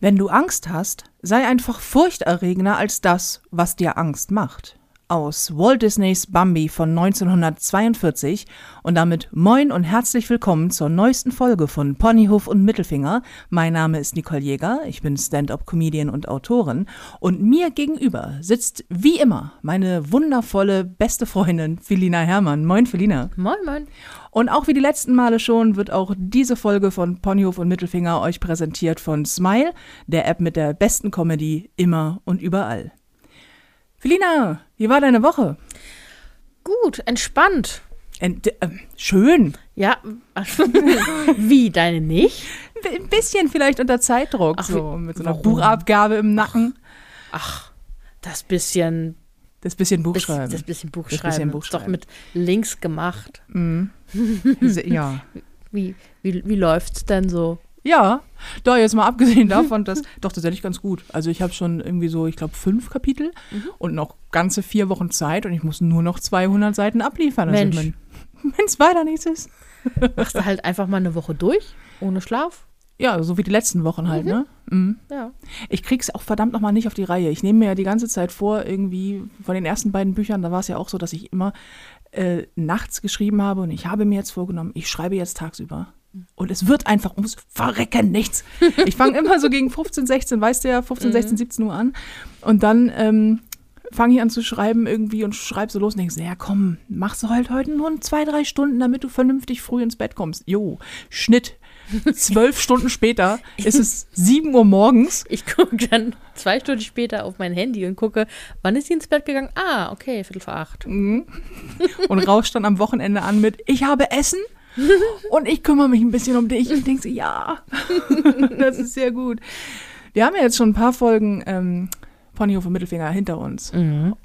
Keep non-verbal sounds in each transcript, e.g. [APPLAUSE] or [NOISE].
Wenn du Angst hast, sei einfach furchterregender als das, was dir Angst macht. Aus Walt Disneys Bambi von 1942 und damit moin und herzlich willkommen zur neuesten Folge von Ponyhof und Mittelfinger. Mein Name ist Nicole Jäger, ich bin Stand-up-Comedian und Autorin und mir gegenüber sitzt wie immer meine wundervolle beste Freundin Felina Herrmann. Moin Felina. Moin, moin. Und auch wie die letzten Male schon wird auch diese Folge von Ponyhof und Mittelfinger euch präsentiert von Smile, der App mit der besten Comedy immer und überall. Felina, wie war deine Woche? Gut, entspannt. Ent äh, schön. Ja, [LAUGHS] wie, deine nicht? Ein bisschen vielleicht unter Zeitdruck, Ach, so mit so einer warum? Buchabgabe im Nacken. Ach, das bisschen, Das bisschen bis- Buchschreiben. das bisschen Das Buchschreiben. bisschen Ist doch Buchschreiben. mit Links gemacht. ja. [LAUGHS] Wie, wie, wie läuft's denn so? Ja, da jetzt mal abgesehen [LAUGHS] davon, dass doch tatsächlich ganz gut. Also ich habe schon irgendwie so, ich glaube, fünf Kapitel Mhm. und noch ganze vier Wochen Zeit und ich muss nur noch 200 Seiten abliefern. Mensch. Also wenn es [LAUGHS] weiter nichts ist. Machst du halt einfach mal eine Woche durch, ohne Schlaf? Ja, so wie die letzten Wochen halt, ne? Mhm. Ja. Ich krieg's auch verdammt nochmal nicht auf die Reihe. Ich nehme mir ja die ganze Zeit vor, irgendwie von den ersten beiden Büchern, da war es ja auch so, dass ich immer äh, nachts geschrieben habe und ich habe mir jetzt vorgenommen, ich schreibe jetzt tagsüber. Und es wird einfach ums Verrecken nichts. Ich fange immer so gegen 15, 16, weißt du ja, 15, 16, 17 Uhr an. Und dann ähm, fange ich an zu schreiben irgendwie und schreibe so los und denke, so, ja komm, machst du halt heute nur zwei, drei Stunden, damit du vernünftig früh ins Bett kommst. Jo, Schnitt. Zwölf [LAUGHS] Stunden später ist es 7 Uhr morgens Ich gucke dann zwei Stunden später auf mein Handy und gucke, wann ist sie ins Bett gegangen? Ah, okay, Viertel vor acht. und rauscht dann am Wochenende an mit, ich habe Essen [LAUGHS] und ich kümmere mich ein bisschen um dich. Und denkst, ja, [LAUGHS] das ist sehr gut. Wir haben ja jetzt schon ein paar Folgen ähm, Ponyhof und Mittelfinger hinter uns.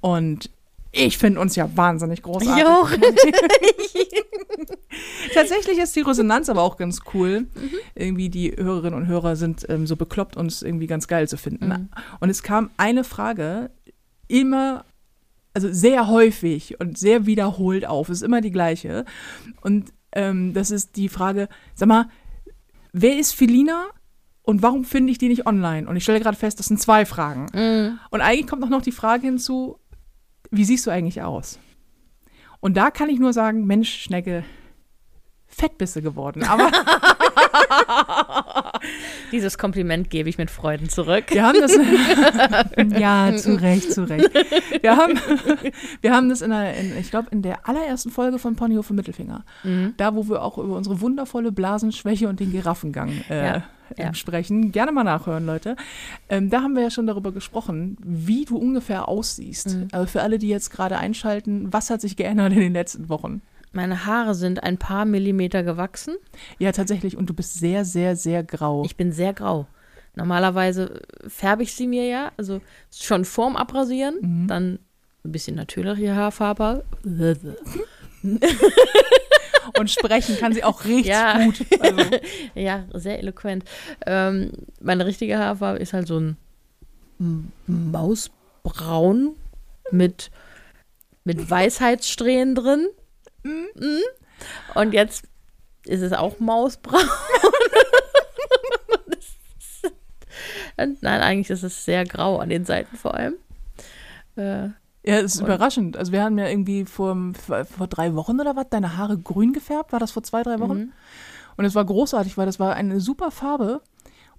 Und ich finde uns ja wahnsinnig großartig. Ich auch. [LAUGHS] Tatsächlich ist die Resonanz aber auch ganz cool. Irgendwie die Hörerinnen und Hörer sind ähm, so bekloppt, uns irgendwie ganz geil zu finden. Und es kam eine Frage immer, also sehr häufig und sehr wiederholt auf. Es ist immer die gleiche. Und ähm, das ist die Frage, sag mal, wer ist Felina und warum finde ich die nicht online? Und ich stelle gerade fest, das sind zwei Fragen. Mhm. Und eigentlich kommt auch noch die Frage hinzu, wie siehst du eigentlich aus? Und da kann ich nur sagen, Mensch, Schnecke, fett bist du geworden. Aber [LAUGHS] [LAUGHS] Dieses Kompliment gebe ich mit Freuden zurück. wir haben das. [LAUGHS] ja, zu Recht, zu Recht. Wir haben, wir haben das in, der, in ich glaube, in der allerersten Folge von Ponyhof Mittelfinger. Da, wo wir auch über unsere wundervolle Blasenschwäche und den Giraffengang äh, Ja, ähm, ja. sprechen. Gerne mal nachhören, Leute. Ähm, da haben wir ja schon darüber gesprochen, wie du ungefähr aussiehst. Also für alle, die jetzt gerade einschalten, was hat sich geändert in den letzten Wochen? Meine Haare sind ein paar Millimeter gewachsen. Ja, tatsächlich. Und du bist sehr, sehr, sehr grau. Ich bin sehr grau. Normalerweise färbe ich sie mir ja, also schon vorm Abrasieren, dann ein bisschen natürliche Haarfarbe. [LAUGHS] Und sprechen kann sie auch richtig Ja. gut. Also, [LAUGHS] ja, sehr eloquent. Ähm, meine richtige Haarfarbe ist halt so ein Mausbraun mit, mit Weisheitssträhnen drin. Mhm. Und jetzt ist es auch Mausbraun. [LAUGHS] Nein, eigentlich ist es sehr grau an den Seiten vor allem. Äh, ja, es ist überraschend. Also wir haben ja irgendwie vor, vor, vor drei Wochen oder was deine Haare grün gefärbt. War das vor zwei, drei Wochen? Und es war großartig, weil das war eine super Farbe.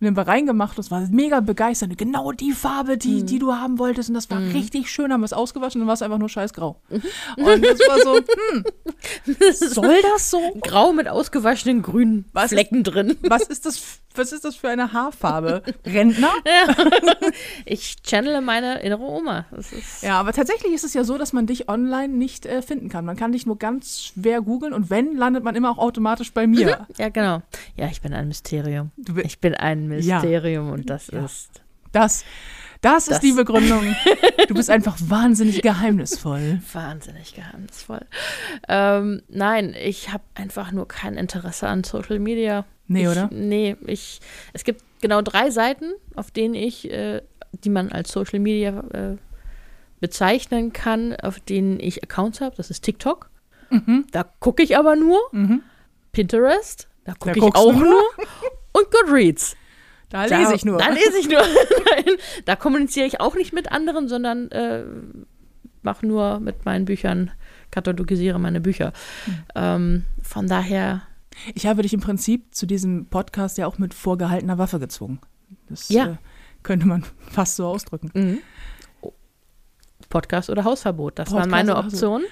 Und dann haben wir reingemacht und es war mega begeisternd. Genau die Farbe, die, die du haben wolltest. Und das war richtig schön. Haben wir es ausgewaschen und dann war es einfach nur scheißgrau. Und es war so, [LAUGHS] hm, soll das so? grau mit ausgewaschenen grünen Was ist- Flecken drin. Was ist das, was ist das für eine Haarfarbe? Rentner? [LAUGHS] Ich channele meine innere Oma. Das ist Ja, aber tatsächlich ist es ja so, dass man dich online nicht äh, finden kann. Man kann dich nur ganz schwer googeln und wenn, landet man immer auch automatisch bei mir. Ja, genau. Ja, ich bin ein Mysterium. Ich bin ein Mysterium und das ist. Das, das, Das- ist die Begründung. Du bist einfach wahnsinnig geheimnisvoll. [LAUGHS] Wahnsinnig geheimnisvoll. Ähm, nein, ich habe einfach nur kein Interesse an Social Media. Nee, ich, oder? Nee, ich. Es gibt genau drei Seiten, auf denen ich, äh, die man als Social Media äh, bezeichnen kann, auf denen ich Accounts habe. Das ist TikTok. Da gucke ich aber nur. Pinterest. Da gucke ich auch nur. Und Goodreads. Da lese ich nur. Da lese ich nur. [LAUGHS] Da kommuniziere ich auch nicht mit anderen, sondern äh, mache nur mit meinen Büchern, katalogisiere meine Bücher. Hm. Ähm, von daher, Ich habe dich im Prinzip zu diesem Podcast ja auch mit vorgehaltener Waffe gezwungen. Das Ja. äh, könnte man [LAUGHS] fast so ausdrücken. mhm. Podcast oder Hausverbot, das Podcast waren meine. Optionen.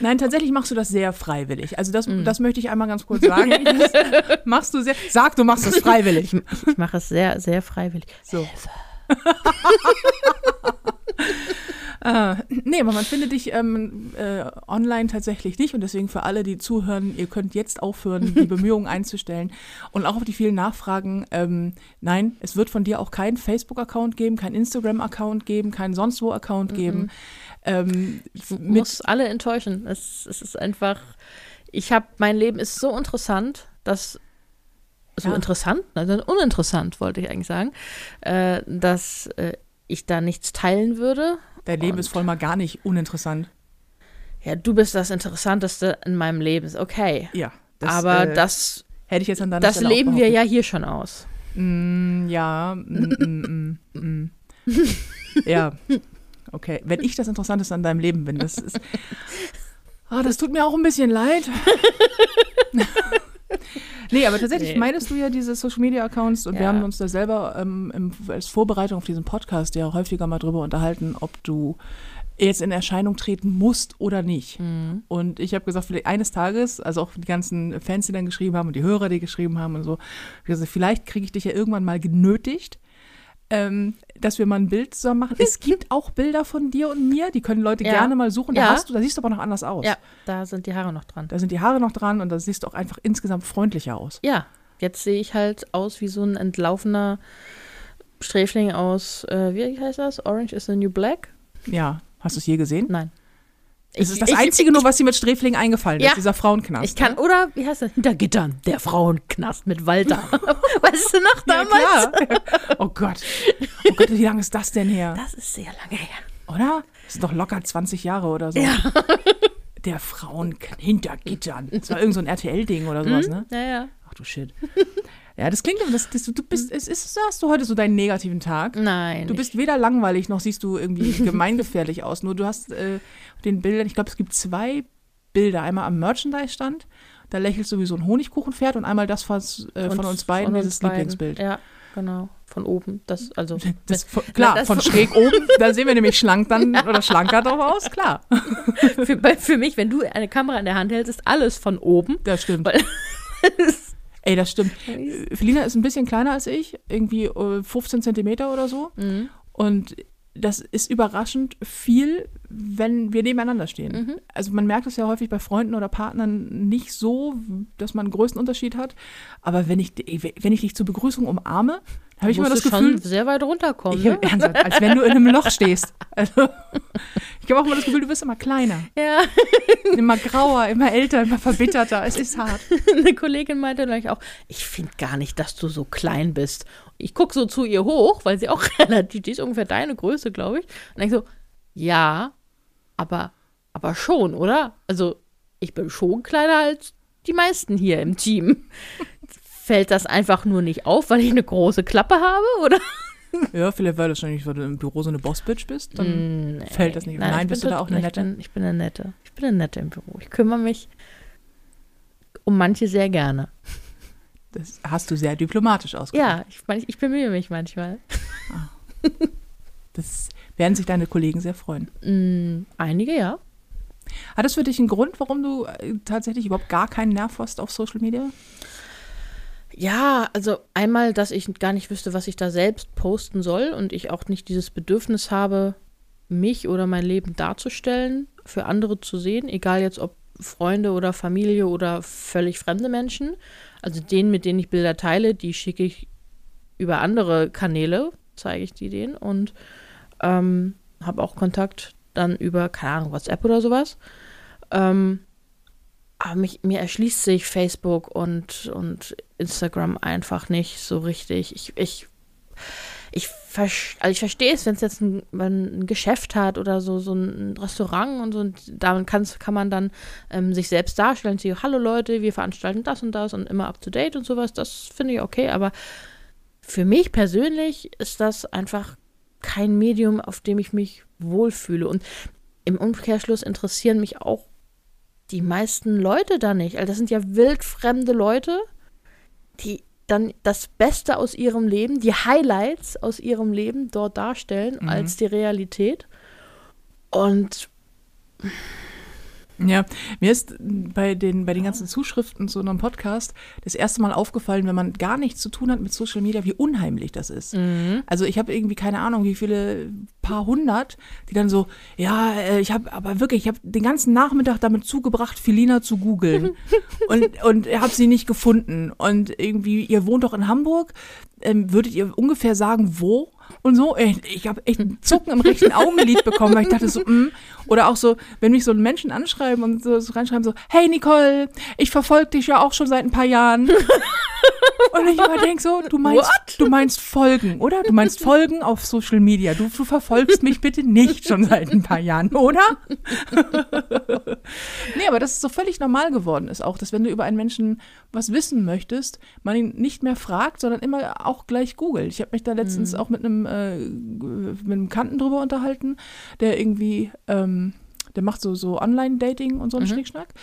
Nein, tatsächlich machst du das sehr freiwillig. Also das, Mhm. das möchte ich einmal ganz kurz sagen. [LAUGHS] Das machst du sehr. Sag, du machst es freiwillig. Ich mache es sehr, sehr freiwillig. So. Äh, [LAUGHS] nee, aber man findet dich ähm, äh, online tatsächlich nicht und deswegen für alle, die zuhören, ihr könnt jetzt aufhören, die [LAUGHS] Bemühungen einzustellen und auch auf die vielen Nachfragen. Ähm, nein, es wird von dir auch keinen Facebook-Account geben, keinen Instagram-Account geben, keinen sonst wo Account geben. Ähm, Ich mit, muss alle enttäuschen. Es, es ist einfach, ich habe, mein Leben ist so interessant, dass, so Ja. interessant, also uninteressant, wollte ich eigentlich sagen, äh, dass äh, ich da nichts teilen würde. dein Leben ist voll mal gar nicht uninteressant. Ja, du bist das Interessanteste in meinem Leben, okay. Ja. Aber äh, das, hätte ich jetzt an deiner das Stelle leben wir ja hier schon aus. Mm, ja, mm, mm, mm, mm. [LAUGHS] ja, okay. Wenn ich das Interessanteste an deinem Leben bin, das ist. [LAUGHS] Ah, das tut mir auch ein bisschen leid. [LAUGHS] nee, aber tatsächlich Nee. meinst du ja diese Social Media Accounts und wir Ja. haben uns da selber ähm, im, als Vorbereitung auf diesen Podcast ja häufiger mal drüber unterhalten, ob du jetzt in Erscheinung treten musst oder nicht. Mhm. Und ich habe gesagt, vielleicht eines Tages, also auch die ganzen Fans, die dann geschrieben haben und die Hörer, die geschrieben haben und so, gesagt, vielleicht kriege ich dich ja irgendwann mal genötigt, ähm, dass wir mal ein Bild zusammen machen. Es [LAUGHS] gibt auch Bilder von dir und mir, die können Leute Ja. gerne mal suchen. Da, Ja. hast du, da siehst du aber noch anders aus. Ja, da sind die Haare noch dran. Da sind die Haare noch dran und da siehst du auch einfach insgesamt freundlicher aus. Ja, jetzt sehe ich halt aus wie so ein entlaufener Sträfling aus, äh, wie heißt das? Orange is the New Black? Ja. Hast du es je gesehen? Nein. Es ist das ich, Einzige nur, was dir mit Sträfling eingefallen Ja. ist, dieser Frauenknast. Ich kann, oder wie heißt das? Hinter Gittern, der Frauenknast mit Walter. [LAUGHS] weißt du noch ja, damals? klar. [LAUGHS] Oh Gott. Oh Gott, wie lange ist das denn her? Das ist sehr lange her. Oder? Das sind doch locker 20 Jahre oder so. Ja. [LAUGHS] Der Frauen hinter Gittern. Das war irgend so ein RTL-Ding oder sowas, ne? Ja, ja. Ach du Shit. Ja, das klingt, aber das, das, du bist, es ist, hast du heute so deinen negativen Tag. Nein. Du bist weder langweilig noch siehst du irgendwie [LAUGHS] gemeingefährlich aus. Nur du hast äh, den Bildern, ich glaube, es gibt zwei Bilder. Einmal am Merchandise-Stand, da lächelt so wie so ein Honigkuchenpferd und einmal das von, äh, von uns beiden, von uns dieses beiden. Lieblingsbild. Ja, genau. Von oben. Das, also, [LAUGHS] Das, von, klar, das von [LAUGHS] schräg oben, da sehen wir nämlich schlank dann oder schlanker drauf aus, klar. für, für mich, wenn du eine Kamera in der Hand hältst, ist alles von oben. Das stimmt. Weil- Ey, das stimmt. Äh, Felina ist ein bisschen kleiner als ich, irgendwie äh, 15 Zentimeter oder so. Mhm. Und das ist überraschend viel, wenn wir nebeneinander stehen. Mhm. Also man merkt es ja häufig bei Freunden oder Partnern nicht so, dass man einen Größenunterschied hat. Aber wenn ich, wenn ich dich zur Begrüßung umarme, habe ich immer das Gefühl, schon sehr weit runterkommen. Ne? ernsthaft, [LAUGHS] als wenn du in einem Loch stehst. Also, ich habe auch immer das Gefühl, du bist immer kleiner, Ja, immer grauer, immer älter, immer verbitterter. Es ist hart. [LAUGHS] eine Kollegin meinte gleich auch, ich finde gar nicht, dass du so klein bist. Ich gucke so zu ihr hoch, weil sie auch [LAUGHS] relativ, die ist ungefähr deine Größe, glaube ich. Und denke so, ja, aber, aber schon, oder? Also, ich bin schon kleiner als die meisten hier im Team. [LAUGHS] Fällt das einfach nur nicht auf, weil ich eine große Klappe habe, oder? Ja, vielleicht weil, das wahrscheinlich, weil du im Büro so eine Boss-Bitch bist, dann Nee. fällt das nicht. Nein, ich bist du da auch eine nette? Ich bin, ich bin eine nette. Ich bin eine nette im Büro. Ich kümmere mich um manche sehr gerne. Das hast du sehr diplomatisch ausgedrückt. Ja, ich, ich bemühe mich manchmal. [LAUGHS] Das werden sich deine Kollegen sehr freuen. Mm, einige ja. Hat das für dich einen Grund, warum du äh, tatsächlich überhaupt gar keinen Nerv hast auf Social Media? Ja, also einmal, dass ich gar nicht wüsste, was ich da selbst posten soll und ich auch nicht dieses Bedürfnis habe, mich oder mein Leben darzustellen, für andere zu sehen, egal jetzt ob Freunde oder Familie oder völlig fremde Menschen. Also denen, mit denen ich Bilder teile, die schicke ich über andere Kanäle, zeige ich die denen und ähm, habe auch Kontakt dann über, keine Ahnung, WhatsApp oder sowas. Ähm, aber mich, mir erschließt sich Facebook und, und Instagram einfach nicht so richtig. Ich, ich, ich, also ich verstehe es, wenn es jetzt ein, ein Geschäft hat oder so, so ein Restaurant und so, und damit kann's, kann man dann ähm, sich selbst darstellen, sie, hallo Leute, wir veranstalten das und das und immer up to date und sowas, das finde ich okay, aber für mich persönlich ist das einfach kein Medium, auf dem ich mich wohlfühle. Und im Umkehrschluss interessieren mich auch die meisten Leute da nicht. Also das sind ja wildfremde Leute, die dann das Beste aus ihrem Leben, die Highlights aus ihrem Leben dort darstellen Mhm. als die Realität. Und Ja, mir ist bei den, bei den ganzen Zuschriften zu einem Podcast das erste Mal aufgefallen, wenn man gar nichts zu tun hat mit Social Media, wie unheimlich das ist. Also ich habe irgendwie keine Ahnung, wie viele paar hundert, die dann so, ja, äh, ich habe aber wirklich, ich habe den ganzen Nachmittag damit zugebracht, Filina zu googeln [LAUGHS] und und habe sie nicht gefunden und irgendwie, ihr wohnt doch in Hamburg, ähm, würdet ihr ungefähr sagen, wo? Und so, ich habe echt einen Zucken im rechten Augenlid bekommen, weil ich dachte so, mm. oder auch so, wenn mich so Menschen anschreiben und so, so reinschreiben so, hey Nicole, ich verfolge dich ja auch schon seit ein paar Jahren. Und ich immer denke so, du meinst, What? du meinst Folgen, oder? Du meinst Folgen auf Social Media. Du, du verfolgst mich bitte nicht schon seit ein paar Jahren, oder? [LAUGHS] nee, aber dass es so völlig normal geworden ist auch, dass wenn du über einen Menschen was wissen möchtest, man ihn nicht mehr fragt, sondern immer auch gleich googelt. Ich habe mich da letztens auch mit einem, äh, mit einem Kanten drüber unterhalten, der irgendwie, ähm, der macht so, so Online-Dating und so einen Schnickschnack.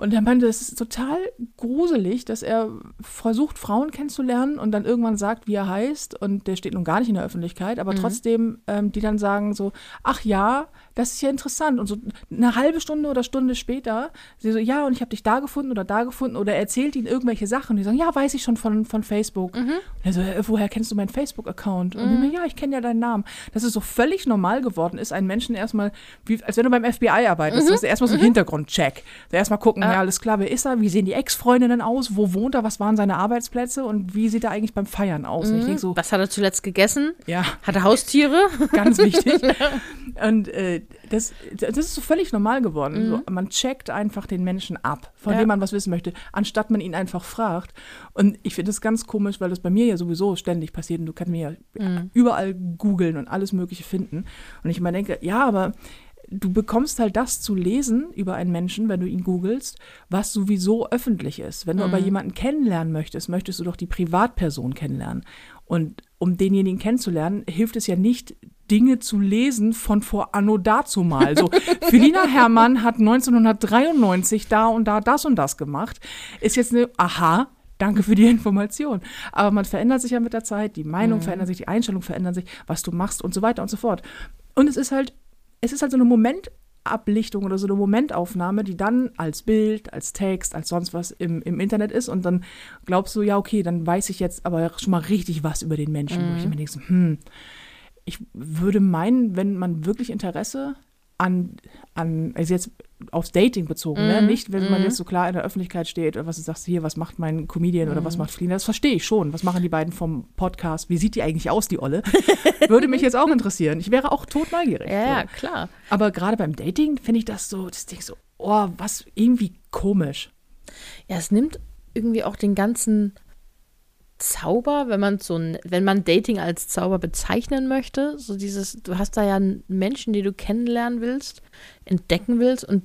Und er meinte, es ist total gruselig, dass er versucht, Frauen kennenzulernen und dann irgendwann sagt, wie er heißt. Und der steht nun gar nicht in der Öffentlichkeit, aber trotzdem, ähm, die dann sagen so, ach ja, das ist ja interessant. Und so eine halbe Stunde oder Stunde später, sie so, ja, und ich habe dich da gefunden oder da gefunden oder er erzählt ihnen irgendwelche Sachen. Und die sagen, ja, weiß ich schon von, von Facebook. Und er so, äh, woher kennst du meinen Facebook-Account? Und ich, ja, ich kenne ja deinen Namen. Dass es so völlig normal geworden ist, einen Menschen erstmal, wie, als wenn du beim FBI arbeitest, das ist erstmal so ein Hintergrundcheck. Also erstmal gucken, ja, alles klar, wer ist er? Wie sehen die Ex-Freundinnen aus? Wo wohnt er? Was waren seine Arbeitsplätze? Und wie sieht er eigentlich beim Feiern aus? Denke so, was hat er zuletzt gegessen? ja, Hat er Haustiere? [LAUGHS] ganz wichtig. [LAUGHS] Und äh, das, das ist so völlig normal geworden. So, man checkt einfach den Menschen ab, von Ja. dem man was wissen möchte, anstatt man ihn einfach fragt. Und ich finde das ganz komisch, weil das bei mir ja sowieso ständig passiert und du kannst mir ja überall googeln und alles Mögliche finden. Und ich immer denke, ja, aber du bekommst halt das zu lesen über einen Menschen, wenn du ihn googelst, was sowieso öffentlich ist. Wenn du aber jemanden kennenlernen möchtest, möchtest du doch die Privatperson kennenlernen. Und um denjenigen kennenzulernen, hilft es ja nicht, Dinge zu lesen von vor Anno dazumal. So, [LAUGHS] Felina Herrmann hat 1993 da und da das und das gemacht. Ist jetzt eine, aha, Danke für die Information. Aber man verändert sich ja mit der Zeit, die Meinung verändert sich, die Einstellung verändert sich, was du machst und so weiter und so fort. Und es ist halt, es ist halt so eine Momentablichtung oder so eine Momentaufnahme, die dann als Bild, als Text, als sonst was im, im Internet ist. Und dann glaubst du, ja, okay, dann weiß ich jetzt aber schon mal richtig was über den Menschen. Wo ich mir denke, so, hm, ich würde meinen, wenn man wirklich Interesse an, an also jetzt aufs Dating bezogen, ne? nicht, wenn man jetzt so klar in der Öffentlichkeit steht, oder was du sagst, hier, was macht mein Comedian oder was macht Flina, das verstehe ich schon. Was machen die beiden vom Podcast? Wie sieht die eigentlich aus, die Olle? [LAUGHS] würde mich jetzt auch interessieren. Ich wäre auch tot neugierig. Ja, ja, so. klar. Aber gerade beim Dating finde ich das so, das Ding so, oh, was irgendwie komisch. Ja, es nimmt irgendwie auch den ganzen Zauber, wenn man so ein, wenn man Dating als Zauber bezeichnen möchte, so dieses, du hast da ja einen Menschen, die du kennenlernen willst, entdecken willst und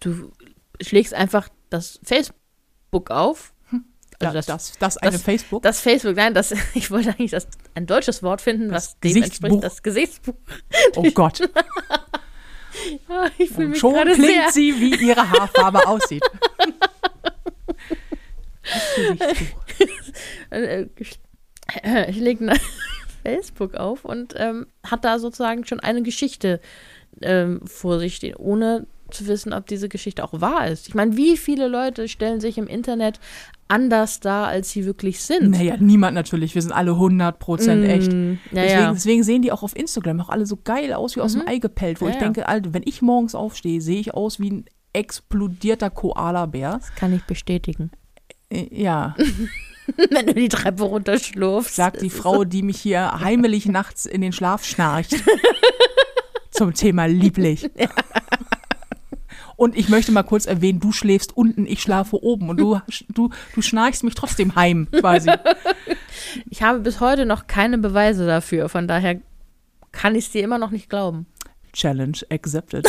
du schlägst einfach das Facebook auf. [LAUGHS] Also das, das, eine das- Facebook. Das Facebook, nein, das, [LAUGHS] ich wollte eigentlich das, ein deutsches Wort finden, Das was dem Gesichtsbuch. entspricht, das Gesichtsbuch. [LAUGHS] oh Gott. Ich fühle mich schon klingt sehr, sie, wie ihre Haarfarbe aussieht. Das Gesichtsbuch. [LAUGHS] äh, ich, äh, [LAUGHS] ich lege [LAUGHS] Facebook auf und ähm, hat da sozusagen schon eine Geschichte ähm, vor sich stehen, ohne zu wissen, ob diese Geschichte auch wahr ist. Ich meine, wie viele Leute stellen sich im Internet anders dar, als sie wirklich sind? Naja, niemand natürlich. Wir sind alle 100% echt. Mm, ja, Deswegen, ja. deswegen sehen die auch auf Instagram auch alle so geil aus wie aus dem Ei gepellt, wo Ja, ich denke, Alter, wenn ich morgens aufstehe, sehe ich aus wie ein explodierter Koala-Bär. Das kann ich bestätigen. Äh, Ja, [LAUGHS] Wenn du die Treppe runterschlurfst. sagt die Frau, die mich hier heimelig nachts in den Schlaf schnarcht. [LAUGHS] Zum Thema lieblich. Und ich möchte mal kurz erwähnen, du schläfst unten, ich schlafe oben und du, du, du schnarchst mich trotzdem heim, quasi. [LAUGHS] Ich habe bis heute noch keine Beweise dafür, von daher kann ich es dir immer noch nicht glauben. Challenge accepted.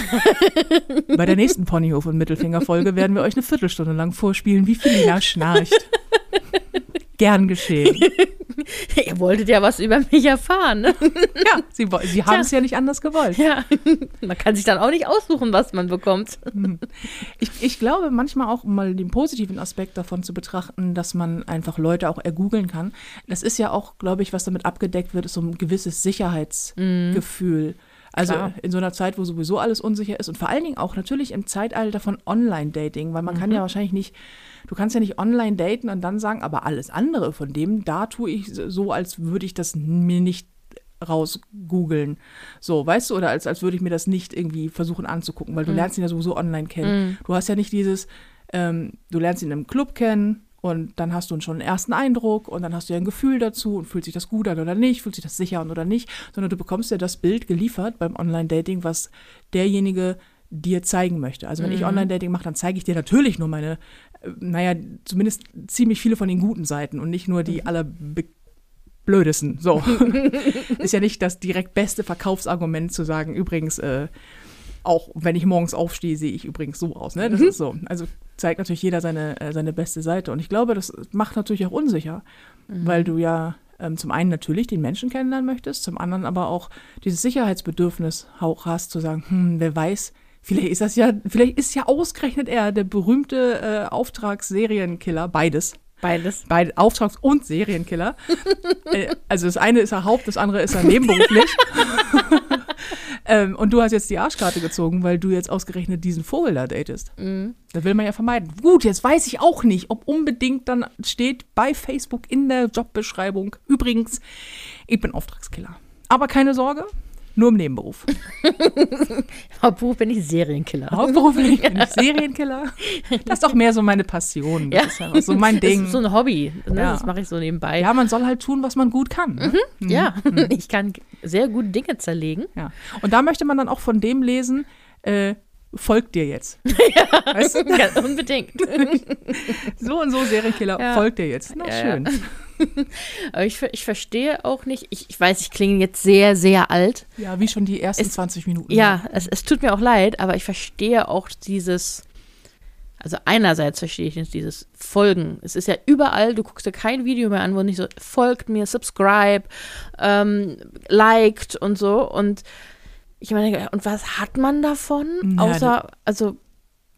Bei der nächsten Ponyhof- und Mittelfinger-Folge werden wir euch eine Viertelstunde lang vorspielen, wie Felina schnarcht. Gern geschehen. [LAUGHS] Ihr wolltet ja was über mich erfahren. Ne? [LAUGHS] Ja, sie, sie haben es ja nicht anders gewollt. Ja, [LAUGHS] man kann sich dann auch nicht aussuchen, was man bekommt. Ich, ich glaube manchmal auch, um mal den positiven Aspekt davon zu betrachten, dass man einfach Leute auch ergoogeln kann. Das ist ja auch, glaube ich, was damit abgedeckt wird, ist so ein gewisses Sicherheitsgefühl. Also Klar. in so einer Zeit, wo sowieso alles unsicher ist und vor allen Dingen auch natürlich im Zeitalter von Online-Dating, weil man kann ja wahrscheinlich nicht, du kannst ja nicht online daten und dann sagen, aber alles andere von dem, da tue ich so, als würde ich das mir nicht rausgoogeln. So, weißt du, oder als, als würde ich mir das nicht irgendwie versuchen anzugucken, weil du lernst ihn ja sowieso online kennen. Du hast ja nicht dieses, ähm, du lernst ihn im Club kennen und dann hast du schon einen ersten Eindruck und dann hast du ja ein Gefühl dazu und fühlt sich das gut an oder nicht, fühlt sich das sicher an oder nicht, sondern du bekommst ja das Bild geliefert beim Online-Dating, was derjenige dir zeigen möchte. Also wenn ich Online-Dating mache, dann zeige ich dir natürlich nur meine, naja, zumindest ziemlich viele von den guten Seiten und nicht nur die allerblödesten. So. [LAUGHS] Ist ja nicht das direkt beste Verkaufsargument zu sagen, übrigens, äh, auch wenn ich morgens aufstehe, sehe ich übrigens so aus. Ne? Das ist so. Also zeigt natürlich jeder seine, äh, seine beste Seite. Und ich glaube, das macht natürlich auch unsicher, weil du ja ähm, zum einen natürlich den Menschen kennenlernen möchtest, zum anderen aber auch dieses Sicherheitsbedürfnis auch hast, zu sagen, hm, wer weiß, vielleicht ist das ja, vielleicht ist ja ausgerechnet er der berühmte äh, Auftragssserienkiller, beides. Beides. Beide Auftrags- und Serienkiller. [LAUGHS] äh, also das eine ist er Haupt, das andere ist er nebenberuflich. [LAUGHS] ähm, und du hast jetzt die Arschkarte gezogen, weil du jetzt ausgerechnet diesen Vogel da datest. Das will man ja vermeiden. Gut, jetzt weiß ich auch nicht, ob unbedingt dann steht bei Facebook in der Jobbeschreibung, übrigens, ich bin Auftragskiller. Aber keine Sorge, nur im Nebenberuf. [LAUGHS] Hauptberuf bin ich Serienkiller. Hauptberuflich bin ich [LAUGHS] Serienkiller. Das ist doch mehr so meine Passion. Das Ja. ist ja so mein [LAUGHS] Das Ding. ist so ein Hobby. Ne? Ja. Das mache ich so nebenbei. ja, man soll halt tun, was man gut kann. Ne? Ja, ich kann sehr gut Dinge zerlegen. Ja. Und da möchte man dann auch von dem lesen, äh, folgt dir jetzt. Weißt du? Ja, unbedingt. So und so Serienkiller, Ja. folgt dir jetzt. Na Ja, schön. [LAUGHS] Aber ich, ich verstehe auch nicht, ich, ich weiß, ich klinge jetzt sehr, sehr alt. Ja, wie schon die ersten Es- 20 Minuten. Ja, es, es tut mir auch leid, aber ich verstehe auch dieses, also einerseits verstehe ich nicht dieses Folgen. Es ist ja überall, du guckst dir kein Video mehr an, wo nicht so, folgt mir, subscribe, ähm, liked und so. Und ich meine, und was hat man davon? Ja, Außer, also,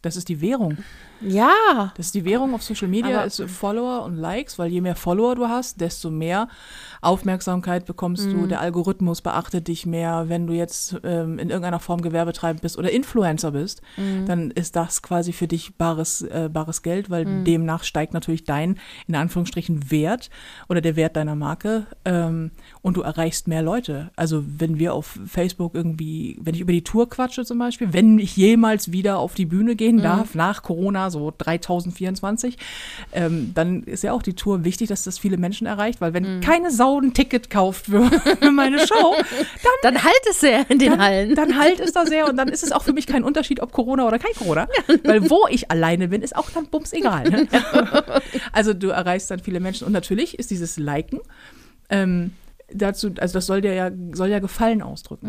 Das ist die Währung. Ja. Das ist die Währung auf Social Media, Aber- ist Follower und Likes, weil je mehr Follower du hast, desto mehr Aufmerksamkeit bekommst du. Mhm. Der Algorithmus beachtet dich mehr. Wenn du jetzt ähm, in irgendeiner Form gewerbetreibend bist oder Influencer bist, Mhm. dann ist das quasi für dich bares, äh, bares Geld, weil demnach steigt natürlich dein, in Anführungsstrichen, Wert oder der Wert deiner Marke ähm, und du erreichst mehr Leute. Also wenn wir auf Facebook irgendwie, wenn ich über die Tour quatsche zum Beispiel, wenn ich jemals wieder auf die Bühne gehen darf, nach Corona, so 3024, ähm, dann ist ja auch die Tour wichtig, dass das viele Menschen erreicht, weil wenn keine Sau ein Ticket kauft für, für [LAUGHS] meine Show, Dann halt es sehr in den Hallen. dann halt es da sehr und dann ist es auch für mich kein Unterschied, ob Corona oder kein Corona. Weil wo ich alleine bin, ist auch dann bums egal. Ne? [LAUGHS] Also du erreichst dann viele Menschen und natürlich ist dieses Liken ähm, dazu, also das soll dir ja, soll ja Gefallen ausdrücken.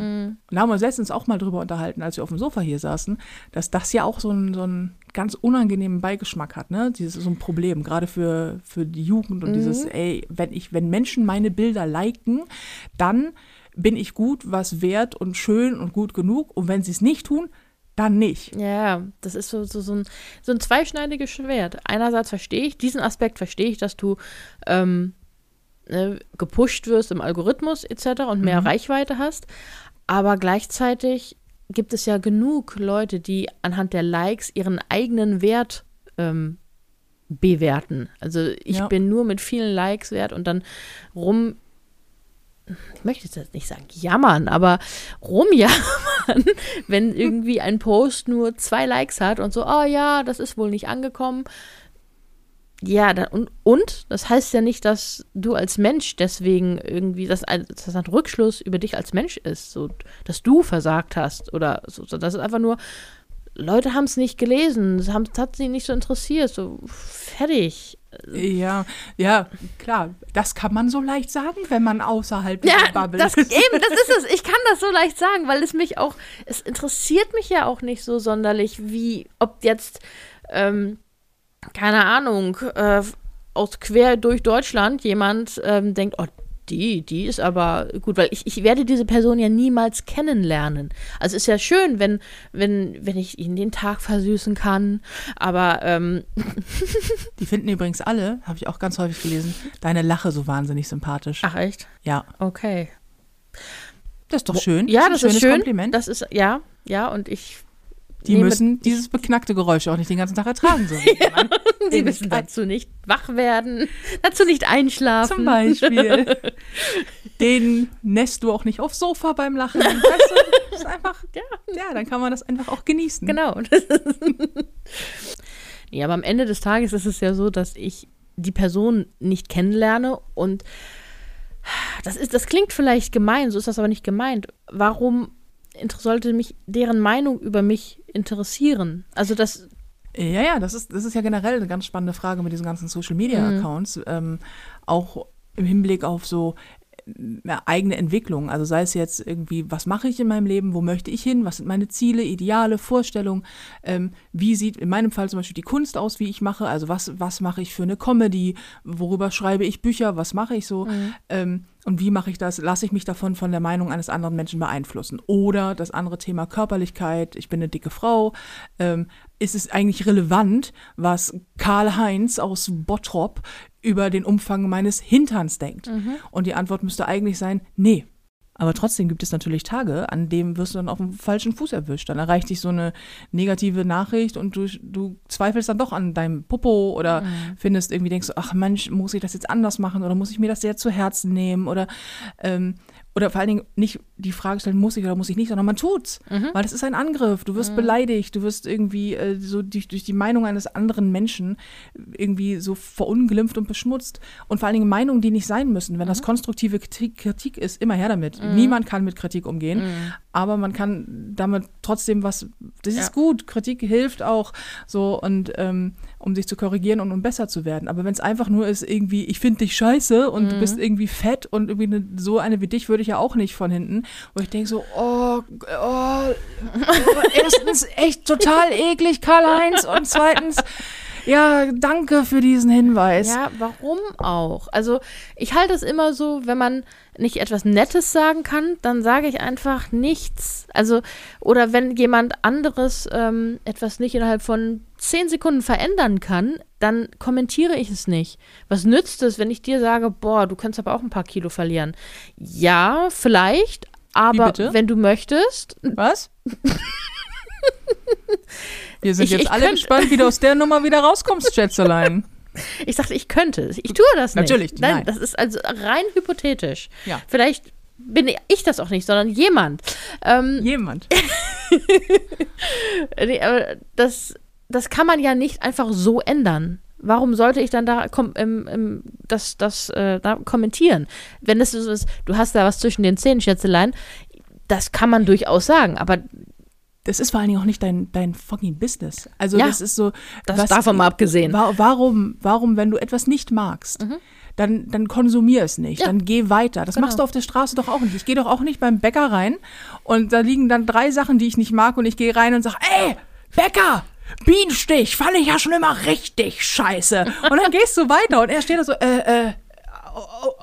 Und da haben wir uns letztens auch mal drüber unterhalten, als wir auf dem Sofa hier saßen, dass das ja auch so ein, so ein ganz unangenehmen Beigeschmack hat, ne? Dieses ist so ein Problem, gerade für, für die Jugend und dieses, ey, wenn ich, wenn Menschen meine Bilder liken, dann bin ich gut, was wert und schön und gut genug. Und wenn sie es nicht tun, dann nicht. Ja, das ist so, so, so, ein, so ein zweischneidiges Schwert. Einerseits verstehe ich, diesen Aspekt verstehe ich, dass du ähm, ne, gepusht wirst im Algorithmus etc. und mehr Reichweite hast. Aber gleichzeitig gibt es ja genug Leute, die anhand der Likes ihren eigenen Wert ähm, bewerten. Also ich Ja. bin nur mit vielen Likes wert und dann rum ich möchte jetzt nicht sagen jammern, aber rumjammern, [LAUGHS] wenn irgendwie ein Post nur zwei Likes hat und so, oh ja, das ist wohl nicht angekommen. Ja, und, und das heißt ja nicht, dass du als Mensch deswegen irgendwie, dass, dass das ein Rückschluss über dich als Mensch ist, so, dass du versagt hast oder so. Das ist einfach nur, Leute haben es nicht gelesen, es hat sie nicht so interessiert, so fertig. Ja, ja, klar. Das kann man so leicht sagen, wenn man außerhalb Ja, dieser Bubble das, ist. eben, das ist es. [LAUGHS] Ich kann das so leicht sagen, weil es mich auch, es interessiert mich ja auch nicht so sonderlich, wie, ob jetzt, ähm, keine Ahnung, äh, aus quer durch Deutschland jemand ähm, denkt, oh, die, die ist aber gut, weil ich, ich werde diese Person ja niemals kennenlernen. Also es ist ja schön, wenn, wenn, wenn ich ihnen den Tag versüßen kann, aber ähm, [LAUGHS] Die finden übrigens alle, habe ich auch ganz häufig gelesen, deine Lache so wahnsinnig sympathisch. ach echt? Ja, Okay. das ist doch schön. Ja, ein das schönes ist schön. Kompliment. Das ist ja, ja und ich Die nehme- müssen dieses beknackte Geräusch auch nicht den ganzen Tag ertragen. So jemand. Sie müssen dazu nicht wach werden, dazu nicht einschlafen. Zum Beispiel. [LAUGHS] Den nässt du auch nicht aufs Sofa beim Lachen. Weißt du, das ist einfach, [LAUGHS] Ja. ja, dann kann man das einfach auch genießen. Genau. [LAUGHS] ja, aber am Ende des Tages ist es ja so, dass ich die Person nicht kennenlerne und das ist, das klingt vielleicht gemein, so ist das aber nicht gemeint. Warum sollte mich deren Meinung über mich interessieren? Also das, Ja, ja, das ist, das ist ja generell eine ganz spannende Frage mit diesen ganzen Social Media Accounts. Ähm, auch im Hinblick auf so eigene Entwicklung. Also sei es jetzt irgendwie, was mache ich in meinem Leben, wo möchte ich hin, was sind meine Ziele, Ideale, Vorstellungen, ähm, wie sieht in meinem Fall zum Beispiel die Kunst aus, wie ich mache, also was, was mache ich für eine Comedy, worüber schreibe ich Bücher, was mache ich so? Ähm, und wie mache ich das, lasse ich mich davon von der Meinung eines anderen Menschen beeinflussen. Oder das andere Thema Körperlichkeit, ich bin eine dicke Frau, ähm, ist es eigentlich relevant, was Karl-Heinz aus Bottrop über den Umfang meines Hinterns denkt? Und die Antwort müsste eigentlich sein, nee. Aber trotzdem gibt es natürlich Tage, an denen wirst du dann auf dem falschen Fuß erwischt. Dann erreicht dich so eine negative Nachricht und du, du zweifelst dann doch an deinem Popo oder findest irgendwie, denkst du, ach Mensch, muss ich das jetzt anders machen oder muss ich mir das sehr zu Herzen nehmen oder ähm, oder vor allen Dingen nicht die Frage stellen, muss ich oder muss ich nicht, sondern man tut's. Weil das ist ein Angriff. Du wirst beleidigt, du wirst irgendwie äh, so durch, durch die Meinung eines anderen Menschen irgendwie so verunglimpft und beschmutzt. Und vor allen Dingen Meinungen, die nicht sein müssen. Wenn das konstruktive Kritik, Kritik ist, immer her damit. Niemand kann mit Kritik umgehen, aber man kann damit trotzdem was, das ist Ja. gut, Kritik hilft auch so und ähm, um sich zu korrigieren und um besser zu werden. Aber wenn es einfach nur ist, irgendwie, ich finde dich scheiße und du bist irgendwie fett und irgendwie eine, so eine wie dich würde ich ja auch nicht von hinten, wo ich denke so, oh, oh, oh, [LAUGHS] erstens echt total eklig, Karl-Heinz und zweitens, ja, danke für diesen Hinweis. ja, warum auch? Also ich halte es immer so, wenn man nicht etwas Nettes sagen kann, dann sage ich einfach nichts. Also, oder wenn jemand anderes ähm, etwas nicht innerhalb von zehn Sekunden verändern kann, dann kommentiere ich es nicht. Was nützt es, wenn ich dir sage, boah, du kannst aber auch ein paar Kilo verlieren? Ja, vielleicht, aber wenn du möchtest, Was? [LAUGHS] Wir sind Ich- jetzt ich alle könnt- gespannt, wie du aus der Nummer wieder rauskommst, Schätzelein. [LAUGHS] ich sagte, ich könnte. es. Ich tue das nicht. Natürlich, Nein, nein. das ist also rein hypothetisch. Ja. Vielleicht bin ich das auch nicht, sondern jemand. Ähm, Jemand. [LAUGHS] nee, aber das, das kann man ja nicht einfach so ändern. Warum sollte ich dann da kom ähm, ähm, das, das äh, da kommentieren? Wenn es so ist, du hast da was zwischen den Zähnen, Schätzelein, das kann man durchaus sagen, aber Das ist vor allen Dingen auch nicht dein, dein fucking Business. Also Ja, das ist so. das davon mal abgesehen. Wa warum, warum, wenn du etwas nicht magst, dann, dann konsumier es nicht, Ja. dann geh weiter. Das Genau. machst du auf der Straße doch auch nicht. Ich gehe doch auch nicht beim Bäcker rein und da liegen dann drei Sachen, die ich nicht mag und ich gehe rein und sage, ey, Bäcker! Bienenstich, fand ich ja schon immer richtig scheiße. Und dann gehst du weiter und er steht da so, äh, äh,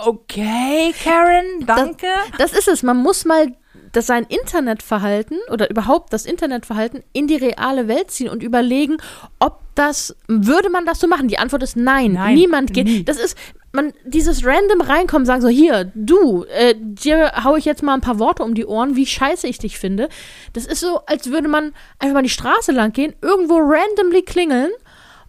okay, Karen, danke. Das ist es. Man muss mal das sein Internetverhalten oder überhaupt das Internetverhalten in die reale Welt ziehen und überlegen, ob das, würde man das so machen? Die Antwort ist nein. Nein, Niemand geht. nie. Das ist, man, dieses random reinkommen, sagen so, hier, du, äh, dir hau ich jetzt mal ein paar Worte um die Ohren, wie scheiße ich dich finde. Das ist so, als würde man einfach mal die Straße lang gehen, irgendwo randomly klingeln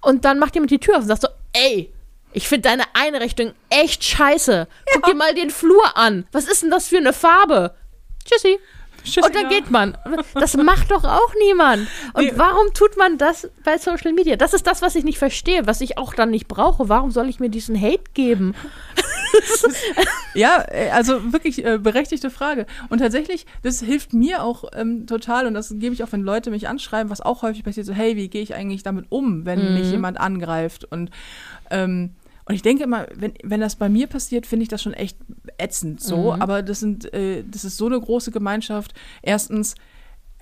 und dann macht jemand die Tür auf und sagt so, ey, ich finde deine Einrichtung echt scheiße. Guck dir mal den Flur an. Was ist denn das für eine Farbe? Tschüssi. Tschüss, Und dann ja. geht man. Das macht doch auch niemand. Und Nee. warum tut man das bei Social Media? Das ist das, was ich nicht verstehe, was ich auch dann nicht brauche. Warum soll ich mir diesen Hate geben? [LAUGHS] Ja, äh, also wirklich äh, berechtigte Frage. Und tatsächlich, das hilft mir auch ähm, total und das gebe ich auch, wenn Leute mich anschreiben, was auch häufig passiert, so, hey, wie gehe ich eigentlich damit um, wenn mich jemand angreift? Und, ähm, und ich denke immer, wenn, wenn das bei mir passiert, finde ich das schon echt ätzend so. Aber das sind, äh, das ist so eine große Gemeinschaft. Erstens,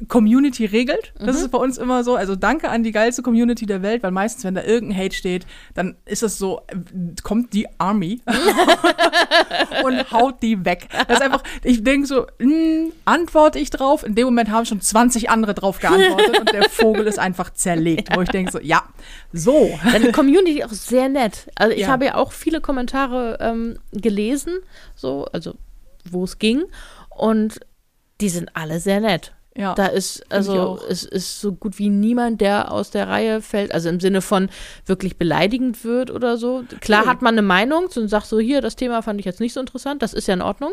Community regelt. Das ist bei uns immer so. Also danke an die geilste Community der Welt, weil meistens, wenn da irgendein Hate steht, dann ist es so, kommt die Army [LAUGHS] und haut die weg. Das ist einfach, ich denke so, mh, antworte ich drauf. In dem Moment haben schon 20 andere drauf geantwortet und der Vogel ist einfach zerlegt. Wo ich denke so, ja, so. Deine Community auch sehr nett. Also ich Ja. habe ja auch viele Kommentare ähm, gelesen, so, also wo es ging. Und die sind alle sehr nett. Ja. Da ist, also es ist so gut wie niemand, der aus der Reihe fällt, also im Sinne von wirklich beleidigend wird oder so. Klar Nee. hat man eine Meinung und sagt so, hier, das Thema fand ich jetzt nicht so interessant, das ist ja in Ordnung.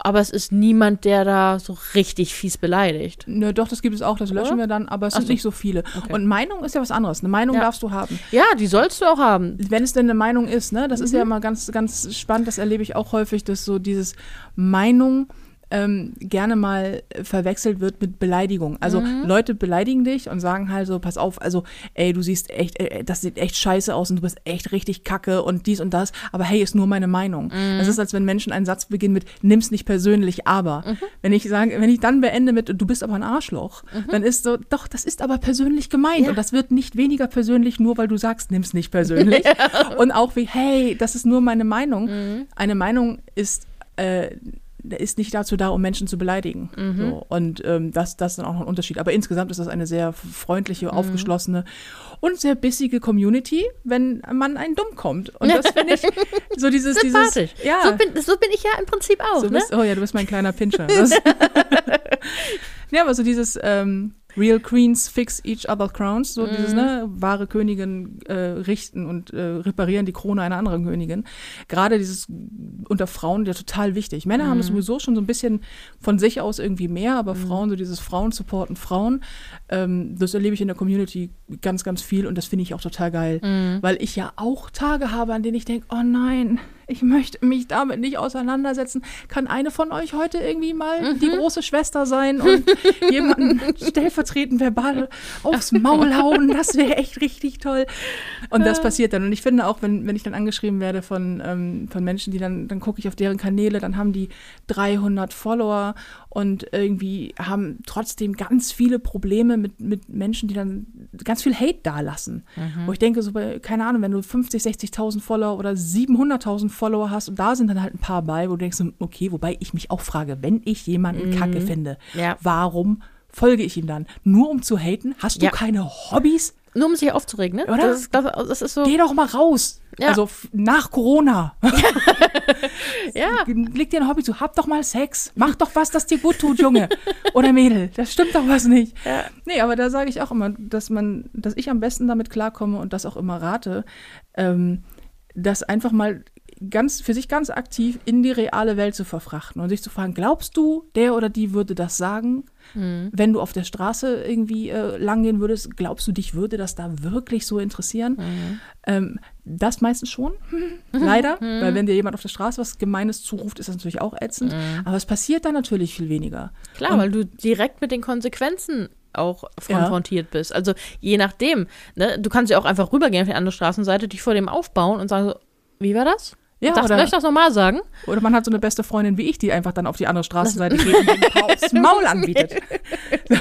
Aber es ist niemand, der da so richtig fies beleidigt. Nö, doch, das gibt es auch, das löschen Oder? wir dann, aber es Ach sind so. nicht so viele. Okay. Und Meinung ist ja was anderes. Eine Meinung Ja. darfst du haben. Ja, die sollst du auch haben. Wenn es denn eine Meinung ist, ne? Das ist Mhm. ja immer ganz, ganz spannend, das erlebe ich auch häufig, dass so dieses Meinung ähm, gerne mal verwechselt wird mit Beleidigung. Also Mhm. Leute beleidigen dich und sagen halt so, pass auf, also ey, du siehst echt, äh, das sieht echt scheiße aus und du bist echt richtig kacke und dies und das, aber hey, ist nur meine Meinung. Mhm. Das ist, als wenn Menschen einen Satz beginnen mit, nimm's nicht persönlich, aber. Mhm. Wenn ich sage, wenn ich dann beende mit, du bist aber ein Arschloch, dann ist so, doch, das ist aber persönlich gemeint Mhm. Ja. und das wird nicht weniger persönlich, nur weil du sagst, nimm's nicht persönlich. [LAUGHS] Und auch wie, hey, das ist nur meine Meinung. Mhm. Eine Meinung ist, äh, ist nicht dazu da, um Menschen zu beleidigen. Mhm. So, und ähm, das, das ist dann auch noch ein Unterschied. Aber insgesamt ist das eine sehr freundliche, Mhm. aufgeschlossene und sehr bissige Community, wenn man einen dumm kommt. Und das finde ich [LAUGHS] so dieses, dieses, ja, So, bin, so bin ich ja im Prinzip auch, so ne? bist, oh ja, du bist mein kleiner Pinscher. [LAUGHS] [LAUGHS] Ja, aber so dieses ähm, Real Queens fix each other crowns, so Mhm. dieses, ne, wahre Königin äh, richten und äh, reparieren die Krone einer anderen Königin. Gerade dieses unter Frauen ja total wichtig. Männer haben das Mhm. sowieso schon so ein bisschen von sich aus irgendwie mehr, aber Frauen, so dieses Frauen supporten Frauen, ähm, das erlebe ich in der Community ganz, ganz viel und das finde ich auch total geil, Mhm. weil ich ja auch Tage habe, an denen ich denke, oh nein, ich möchte mich damit nicht auseinandersetzen. Kann eine von euch heute irgendwie mal die große Schwester sein und [LAUGHS] jemanden stellvertretend verbal aufs Maul hauen? Das wäre echt richtig toll. Und das passiert dann. Und ich finde auch, wenn, wenn ich dann angeschrieben werde von, ähm, von Menschen, die dann, dann gucke ich auf deren Kanäle, dann haben die 300 Follower und irgendwie haben trotzdem ganz viele Probleme mit, mit Menschen, die dann ganz viel Hate dalassen. Wo ich denke, so bei, keine Ahnung, wenn du 50, 60.000 Follower oder 700.000 Follower hast und da sind dann halt ein paar bei, wo du denkst, okay, wobei ich mich auch frage, wenn ich jemanden Kacke finde, Ja. warum folge ich ihm dann? Nur um zu haten? Hast du Ja. keine Hobbys? Nur um sich aufzuregen, ne? Oder? Das, ist- das, das ist so. Geh doch mal raus. Ja. Also nach Corona. [LAUGHS] Ja. Leg dir ein Hobby zu. Hab doch mal Sex. Mach doch was, das dir gut tut, Junge. Oder Mädel. Das stimmt doch was nicht. Ja. Nee, aber da sage ich auch immer, dass man, dass ich am besten damit klarkomme und das auch immer rate, ähm, das einfach mal ganz für sich ganz aktiv in die reale Welt zu verfrachten und sich zu fragen, glaubst du, der oder die würde das sagen? Wenn du auf der Straße irgendwie äh, langgehen würdest, glaubst du, dich würde das da wirklich so interessieren? Ähm, das meistens schon, [LAUGHS] leider, weil wenn dir jemand auf der Straße was Gemeines zuruft, ist das natürlich auch ätzend. Aber es passiert dann natürlich viel weniger. Klar, Und- weil du direkt mit den Konsequenzen auch konfrontiert bist. Also je nachdem, ne, du kannst ja auch einfach rübergehen auf die andere Straßenseite, dich vor dem aufbauen und sagen so, wie war das? Ja, Darf, oder- ich das nochmal sagen? Oder man hat so eine beste Freundin wie ich, die einfach dann auf die andere Straßenseite geht und den [LAUGHS] Maul anbietet. [LAUGHS]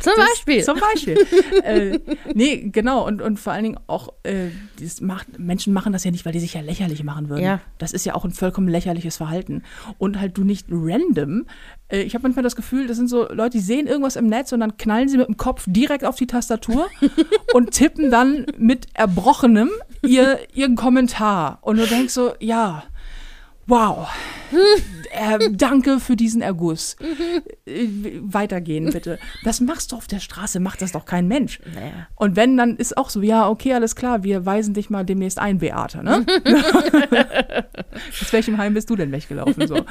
Zum Das- Beispiel. Zum Beispiel. äh, nee, genau. Und, und vor allen Dingen auch, äh, das macht, Menschen machen das ja nicht, weil die sich ja lächerlich machen würden. Ja. Das ist ja auch ein vollkommen lächerliches Verhalten. Und halt du nicht random. Äh, ich habe manchmal das Gefühl, das sind so Leute, die sehen irgendwas im Netz und dann knallen sie mit dem Kopf direkt auf die Tastatur [LAUGHS] und tippen dann mit Erbrochenem ihr, ihren Kommentar. Und du denkst so, ja, wow. Äh, danke für diesen Erguss. Äh, weitergehen, bitte. Das machst du auf der Straße, macht das doch kein Mensch. Naja. Und wenn, dann ist auch so, ja, okay, alles klar, wir weisen dich mal demnächst ein, Beate, ne? [LAUGHS] Aus welchem Heim bist du denn weggelaufen? So.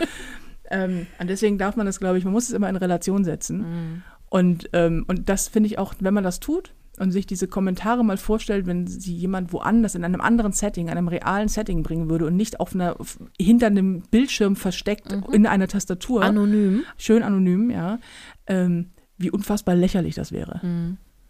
ähm, und deswegen darf man das, glaube ich, man muss es immer in Relation setzen. Und, ähm, und das finde ich auch, wenn man das tut und sich diese Kommentare mal vorstellt, wenn sie jemand woanders in einem anderen Setting, einem realen Setting bringen würde und nicht auf einer, hinter einem Bildschirm versteckt in einer Tastatur Anonym. schön anonym, ja, ähm, wie unfassbar lächerlich das wäre.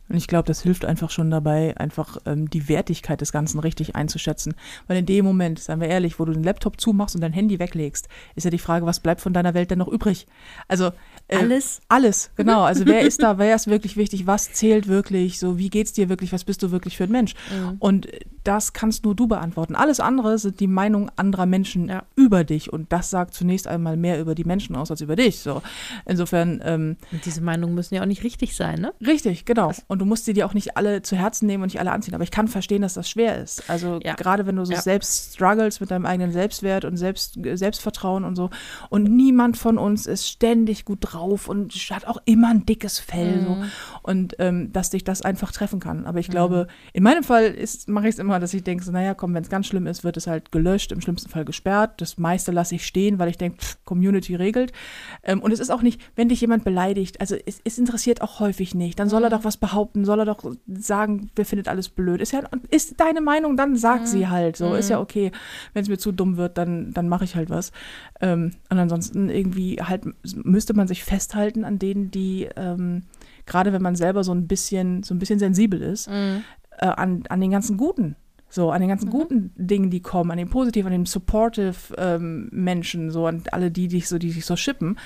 Und ich glaube, das hilft einfach schon dabei, einfach ähm, die Wertigkeit des Ganzen richtig einzuschätzen. Weil in dem Moment, seien wir ehrlich, wo du den Laptop zumachst und dein Handy weglegst, ist ja die Frage, was bleibt von deiner Welt denn noch übrig? Also äh, Alles? Alles, genau. Also wer ist [LAUGHS] da, wer ist wirklich wichtig, was zählt wirklich, so wie geht's dir wirklich, was bist du wirklich für ein Mensch? Mhm. Und das kannst nur du beantworten. Alles andere sind die Meinungen anderer Menschen Ja. über dich und das sagt zunächst einmal mehr über die Menschen aus als über dich. So insofern ähm, Und diese Meinungen müssen ja auch nicht richtig sein, ne? Richtig, genau. Und du musst dir die auch nicht alle zu Herzen nehmen und nicht alle anziehen. Aber ich kann verstehen, dass das schwer ist. Also Ja. gerade wenn du so Ja. selbst struggles mit deinem eigenen Selbstwert und Selbst, Selbstvertrauen und so. Und niemand von uns ist ständig gut drauf und hat auch immer ein dickes Fell. So. Und ähm, dass dich das einfach treffen kann. Aber ich glaube, in meinem Fall mache ich es immer, dass ich denke, so, naja, komm, wenn es ganz schlimm ist, wird es halt gelöscht, im schlimmsten Fall gesperrt. Das meiste lasse ich stehen, weil ich denke, Community regelt. Ähm, und es ist auch nicht, wenn dich jemand beleidigt, also es, es interessiert auch häufig nicht, dann soll er doch was behaupten, soll er doch sagen, wer findet alles blöd. Ist ja ist deine Meinung, dann sag sie halt so. Ist ja okay. Wenn es mir zu dumm wird, dann, dann mache ich halt was. Ähm, und ansonsten irgendwie halt müsste man sich festhalten an denen, die ähm, gerade wenn man selber so ein bisschen, so ein bisschen sensibel ist, Mhm. äh, an, an den ganzen guten. So, an den ganzen guten Dingen, die kommen, an den positiven, an den supportive ähm, Menschen, so an alle die, die dich so, die dich so shippen.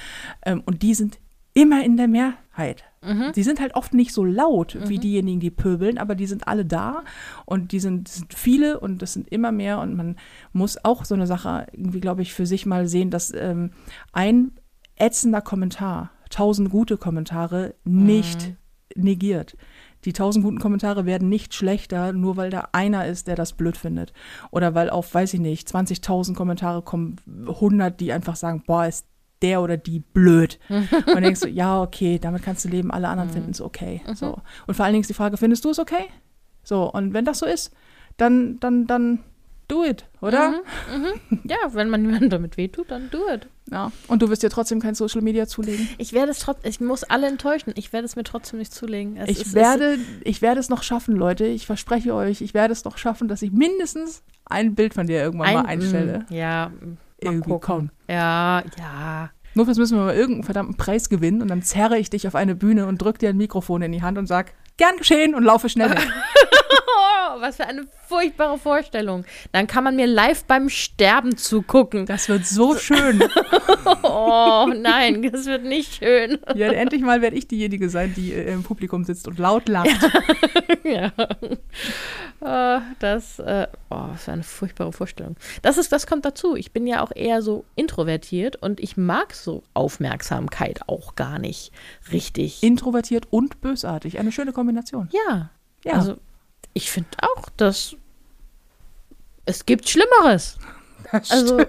Ähm, und die sind immer in der Mehrheit. Mhm. Die sind halt oft nicht so laut wie diejenigen, die pöbeln, aber die sind alle da und die sind, sind viele und das sind immer mehr und man muss auch so eine Sache irgendwie, glaube ich, für sich mal sehen, dass ähm, ein ätzender Kommentar, tausend gute Kommentare nicht negiert. Die tausend guten Kommentare werden nicht schlechter, nur weil da einer ist, der das blöd findet. Oder weil auf, weiß ich nicht, 20.000 Kommentare kommen 100, die einfach sagen, boah, ist der oder die blöd. [LAUGHS] Und denkst du, ja, okay, damit kannst du leben, alle anderen finden es okay. So. Und vor allen Dingen ist die Frage, findest du es okay? So, und wenn das so ist, dann, dann, dann do it, oder? Ja, wenn man [LAUGHS] niemandem damit wehtut, dann do it. Ja. Und du wirst dir trotzdem kein Social Media zulegen. Ich werde es trotzdem, ich muss alle enttäuschen. Ich werde es mir trotzdem nicht zulegen. Es Ich ist- werde, ich werde es noch schaffen, Leute. Ich verspreche euch, ich werde es noch schaffen, dass ich mindestens ein Bild von dir irgendwann es, mal ein, einstelle. mm, Ja, Irgendwie gucken. komm. Ja, ja. Nur fürs müssen wir mal irgendeinen verdammten Preis gewinnen und dann zerre ich dich auf eine Bühne und drück dir ein Mikrofon in die Hand und sag, gern geschehen und laufe schnell weg. [LAUGHS] Oh, was für eine furchtbare Vorstellung. Dann kann man mir live beim Sterben zugucken. Das wird so schön. [LAUGHS] Oh nein, das wird nicht schön. Ja, endlich mal werde ich diejenige sein, die äh, im Publikum sitzt und laut lacht. ja. [LAUGHS] Äh, das, äh, oh, was für eine furchtbare Vorstellung. Das ist, das kommt dazu. Ich bin ja auch eher so introvertiert und ich mag so Aufmerksamkeit auch gar nicht richtig. Introvertiert und bösartig. Eine schöne Kombination. Ja. Ja. Also, ich finde auch, dass es gibt Schlimmeres. Also,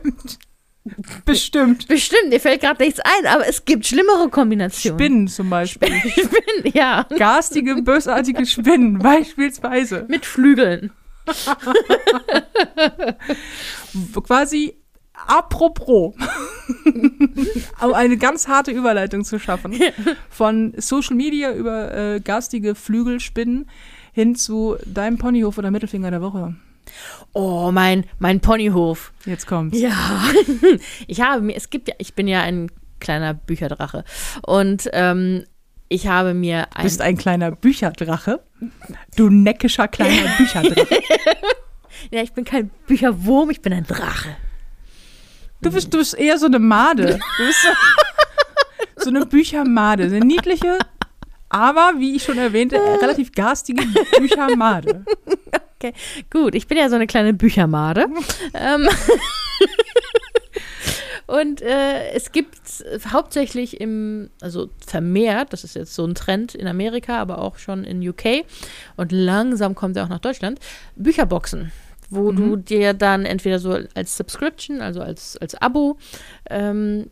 Bestimmt. bestimmt, mir fällt gerade nichts ein, aber es gibt schlimmere Kombinationen. Spinnen zum Beispiel. [LAUGHS] Spinnen, ja. Garstige, bösartige Spinnen [LAUGHS] beispielsweise. Mit Flügeln. Quasi apropos, [LAUGHS] um eine ganz harte Überleitung zu schaffen, von Social Media über äh, garstige Flügelspinnen hin zu deinem Ponyhof oder Mittelfinger der Woche. Oh, mein, mein Ponyhof. Jetzt kommt's. Ja, [LAUGHS] ich habe mir, es gibt ja, ich bin ja ein kleiner Bücherdrache und ähm, ich habe mir Du ein, bist ein kleiner Bücherdrache. Du neckischer kleiner [LAUGHS] Bücherdrache. ja, ich bin kein Bücherwurm, ich bin ein Drache. Du bist, du bist eher so eine Made. Du bist so, [LAUGHS] so eine Büchermade. Eine niedliche, aber, wie ich schon erwähnte, relativ garstige Büchermade. Okay, gut, ich bin ja so eine kleine Büchermade. ähm, [LAUGHS] und äh, es gibt hauptsächlich im, also vermehrt, das ist jetzt so ein Trend in Amerika, aber auch schon in UK und langsam kommt er auch nach Deutschland, Bücherboxen, wo du dir dann entweder so als Subscription, also als, als Abo, ähm,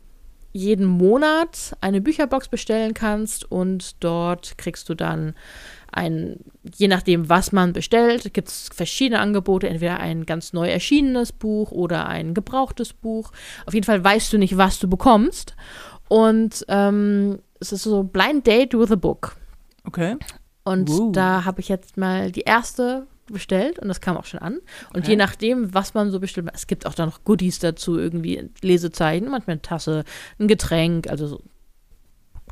jeden Monat eine Bücherbox bestellen kannst und dort kriegst du dann ein, je nachdem, was man bestellt, gibt es verschiedene Angebote, entweder ein ganz neu erschienenes Buch oder ein gebrauchtes Buch. Auf jeden Fall weißt du nicht, was du bekommst. Und ähm, es ist so Blind Date with a Book. Okay. Und Wow. da habe ich jetzt mal die erste bestellt und das kam auch schon an. Und Okay. je nachdem, was man so bestellt, es gibt auch da noch Goodies dazu, irgendwie Lesezeichen, manchmal eine Tasse, ein Getränk, also so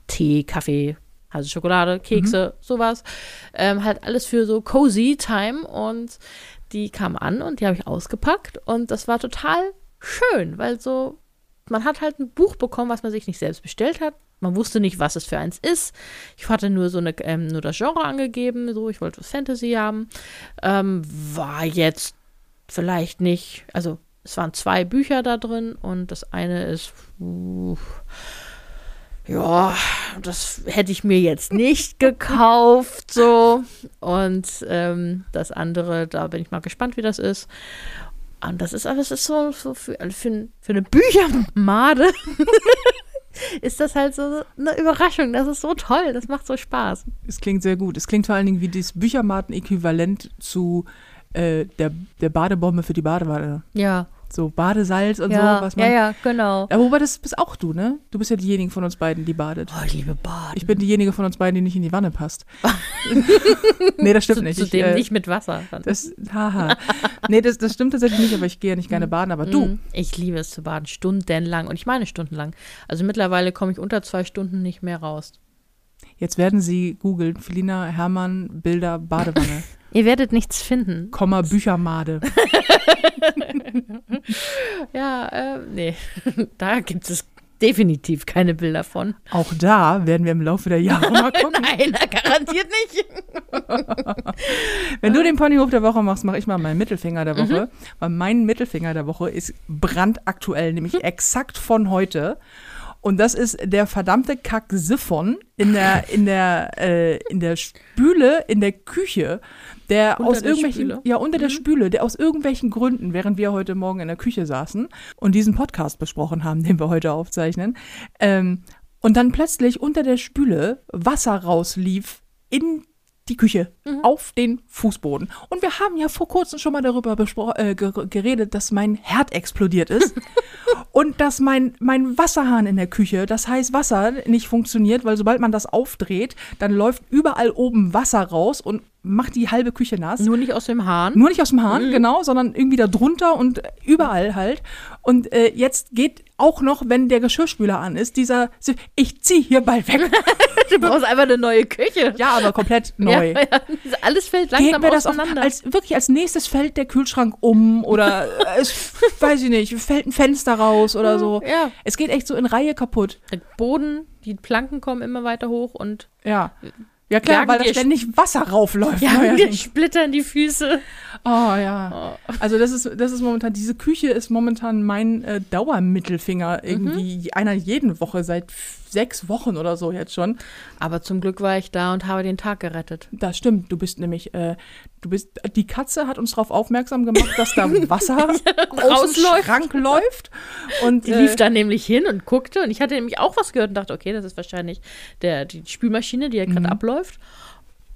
Tee, Kaffee, Also Schokolade, Kekse, sowas. Ähm, halt alles für so cozy Time. Und die kam an und die habe ich ausgepackt. Und das war total schön, weil so, man hat halt ein Buch bekommen, was man sich nicht selbst bestellt hat. Man wusste nicht, was es für eins ist. Ich hatte nur so eine, ähm, nur das Genre angegeben, so, ich wollte Fantasy haben. Ähm, war jetzt vielleicht nicht, also es waren zwei Bücher da drin und das eine ist, uh, ja, das hätte ich mir jetzt nicht gekauft, so. Und ähm, das andere, da bin ich mal gespannt, wie das ist. Und das ist alles ist so, so für, für, für eine Büchermade. [LAUGHS] ist das halt so eine Überraschung. Das ist so toll. Das macht so Spaß. Es klingt sehr gut. Es klingt vor allen Dingen wie das Büchermaten-Äquivalent zu äh, der, der Badebombe für die Badewanne. Ja. So Badesalz und Ja, so, was man. ja, ja, genau. Ja, wobei das bist auch du, ne? Du bist ja diejenige von uns beiden, die badet. Oh, ich liebe Baden. Ich bin diejenige von uns beiden, die nicht in die Wanne passt. [LAUGHS] nee, das stimmt zu, nicht. Zudem ich, äh, nicht mit Wasser. Dann. Das, haha. Nee, das, das stimmt tatsächlich nicht, aber ich gehe ja nicht gerne baden. Aber du, Mhm. Ich liebe es zu baden, stundenlang. Und ich meine stundenlang. Also mittlerweile komme ich unter zwei Stunden nicht mehr raus. jetzt werden Sie googeln, Felina Hermann, Bilder, Badewanne, [LAUGHS] Ihr werdet nichts finden. Komma, Büchermade. [LAUGHS] Ja, äh, nee. [LAUGHS] da gibt es definitiv keine Bilder von. Auch da werden wir im Laufe der Jahre mal [LAUGHS] gucken. Nein, garantiert nicht. Wenn du den Ponyhof der Woche machst, mache ich mal meinen Mittelfinger der Woche. Weil mein Mittelfinger der Woche ist brandaktuell, nämlich exakt von heute. Und das ist der verdammte Kack-Siphon in der, in der, äh, in der Spüle, in der Küche, der Unter aus der irgendwelchen, Spüle? ja, unter der Spüle, der aus irgendwelchen Gründen, während wir heute Morgen in der Küche saßen und diesen Podcast besprochen haben, den wir heute aufzeichnen, ähm, und dann plötzlich unter der Spüle Wasser rauslief in die Küche, auf den Fußboden. Und wir haben ja vor kurzem schon mal darüber äh, ger- geredet, dass mein Herd explodiert ist [LAUGHS] und dass mein, mein Wasserhahn in der Küche, das heißt Wasser, nicht funktioniert, weil sobald man das aufdreht, dann läuft überall oben Wasser raus und macht die halbe Küche nass. Nur nicht aus dem Hahn. Nur nicht aus dem Hahn, genau, sondern irgendwie da drunter und überall halt. Und äh, jetzt geht auch noch, wenn der Geschirrspüler an ist, dieser, ich zieh hier bald weg. [LAUGHS] Du brauchst einfach eine neue Küche. ja, aber komplett [LAUGHS] neu. Ja, ja. Alles fällt Geht langsam mir das auf, auseinander. als wirklich als nächstes fällt der Kühlschrank um oder [LAUGHS] es, weiß ich nicht, fällt ein Fenster raus oder so. Ja. Es geht echt so in Reihe kaputt. Der Boden, die Planken kommen immer weiter hoch und Ja. Ja klar, Jagen weil da ständig Wasser raufläuft. ja, mir splittern die Füße. Oh ja. Also das ist, das ist momentan, diese Küche ist momentan mein äh, Dauermittelfinger irgendwie einer jeden Woche seit sechs Wochen oder so jetzt schon. Aber zum Glück war ich da und habe den Tag gerettet. Das stimmt, du bist nämlich, äh, du bist, die Katze hat uns darauf aufmerksam gemacht, dass da Wasser [LAUGHS] aus dem. Schrank läuft. Und Die äh, lief da nämlich hin und guckte und ich hatte nämlich auch was gehört und dachte, okay, das ist wahrscheinlich der, die Spülmaschine, die ja gerade abläuft.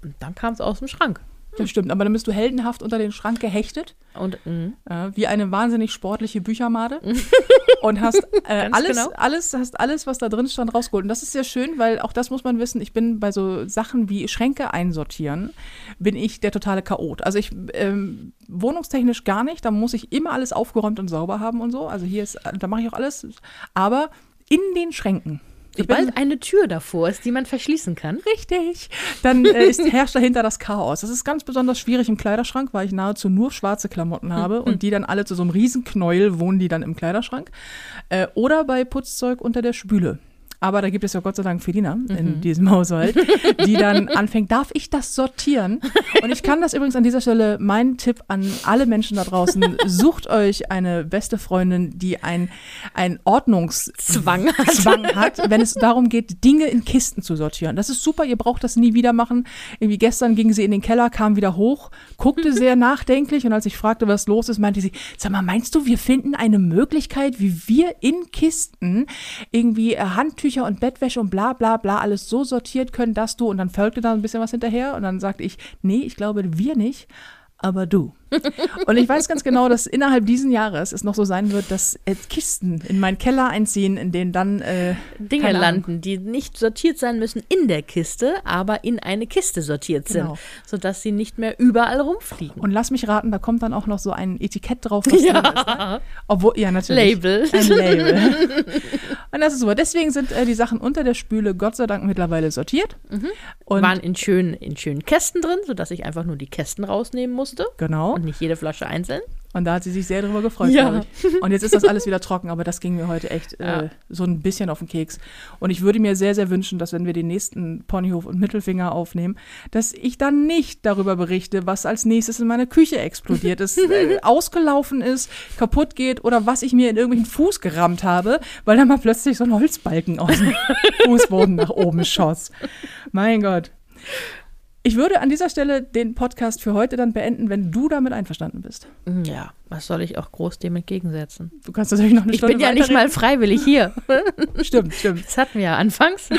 Und dann kam es aus dem Schrank. Das stimmt, aber dann bist du heldenhaft unter den Schrank gehechtet, Und äh, wie eine wahnsinnig sportliche Büchermade [LAUGHS] und hast äh, alles, genau. alles, hast alles, was da drin stand, rausgeholt. Und das ist sehr schön, weil auch das muss man wissen. Ich bin bei so Sachen wie Schränke einsortieren, bin ich der totale Chaot. Also ich ähm, wohnungstechnisch gar nicht. Da muss ich immer alles aufgeräumt und sauber haben und so. Also hier ist, da mache ich auch alles. Aber in den Schränken. Sobald eine Tür davor ist, die man verschließen kann. Richtig. Dann äh, ist, herrscht dahinter das Chaos. Das ist ganz besonders schwierig im Kleiderschrank, weil ich nahezu nur schwarze Klamotten habe und die dann alle zu so einem Riesenknäuel wohnen die dann im Kleiderschrank. Äh, oder bei Putzzeug unter der Spüle. Aber da gibt es ja Gott sei Dank Felina in diesem [LAUGHS] Haushalt, die dann anfängt, darf ich das sortieren? Und ich kann das übrigens an dieser Stelle, mein Tipp an alle Menschen da draußen, [LAUGHS] sucht euch eine beste Freundin, die ein, ein Ordnungszwang hat. Zwang hat, wenn es darum geht, Dinge in Kisten zu sortieren. Das ist super, ihr braucht das nie wieder machen. Irgendwie gestern ging sie in den Keller, kam wieder hoch, guckte [LAUGHS] sehr nachdenklich und als ich fragte, was los ist, meinte sie, sag mal, meinst du, wir finden eine Möglichkeit, wie wir in Kisten irgendwie äh, Handtücher und Bettwäsche und bla bla bla alles so sortiert können, dass du, und dann folgte da ein bisschen was hinterher und dann sagte ich, nee, ich glaube, wir nicht, aber du. Und ich weiß ganz genau, dass innerhalb diesen Jahres es noch so sein wird, dass äh, Kisten in meinen Keller einziehen, in denen dann äh, Dinge landen, die nicht sortiert sein müssen in der Kiste, aber in eine Kiste sortiert sind, Genau. sodass sie nicht mehr überall rumfliegen. Und lass mich raten, da kommt dann auch noch so ein Etikett drauf, was drin ist. Ne? Obwohl, ja, natürlich. Label. Ein Label. [LAUGHS] Und das ist super. Deswegen sind äh, die Sachen unter der Spüle Gott sei Dank mittlerweile sortiert. Und waren in schönen, in schönen Kästen drin, sodass ich einfach nur die Kästen rausnehmen musste genau. und nicht jede Flasche einzeln. Und da hat sie sich sehr drüber gefreut, Ja. Und jetzt ist das alles wieder trocken, aber das ging mir heute echt Ja. äh, so ein bisschen auf den Keks. Und ich würde mir sehr, sehr wünschen, dass wenn wir den nächsten Ponyhof und Mittelfinger aufnehmen, dass ich dann nicht darüber berichte, was als nächstes in meiner Küche explodiert ist, [LAUGHS] äh, ausgelaufen ist, kaputt geht oder was ich mir in irgendwelchen Fuß gerammt habe, weil da mal plötzlich so ein Holzbalken aus dem [LAUGHS] Fußboden nach oben schoss. Mein Gott. Ich würde an dieser Stelle den Podcast für heute dann beenden, wenn du damit einverstanden bist. Ja, was soll ich auch groß dem entgegensetzen? Du kannst natürlich noch eine Ich Stunde bin ja nicht mal freiwillig hier. [LAUGHS] Stimmt, stimmt. Das hatten wir ja anfangs. [LAUGHS]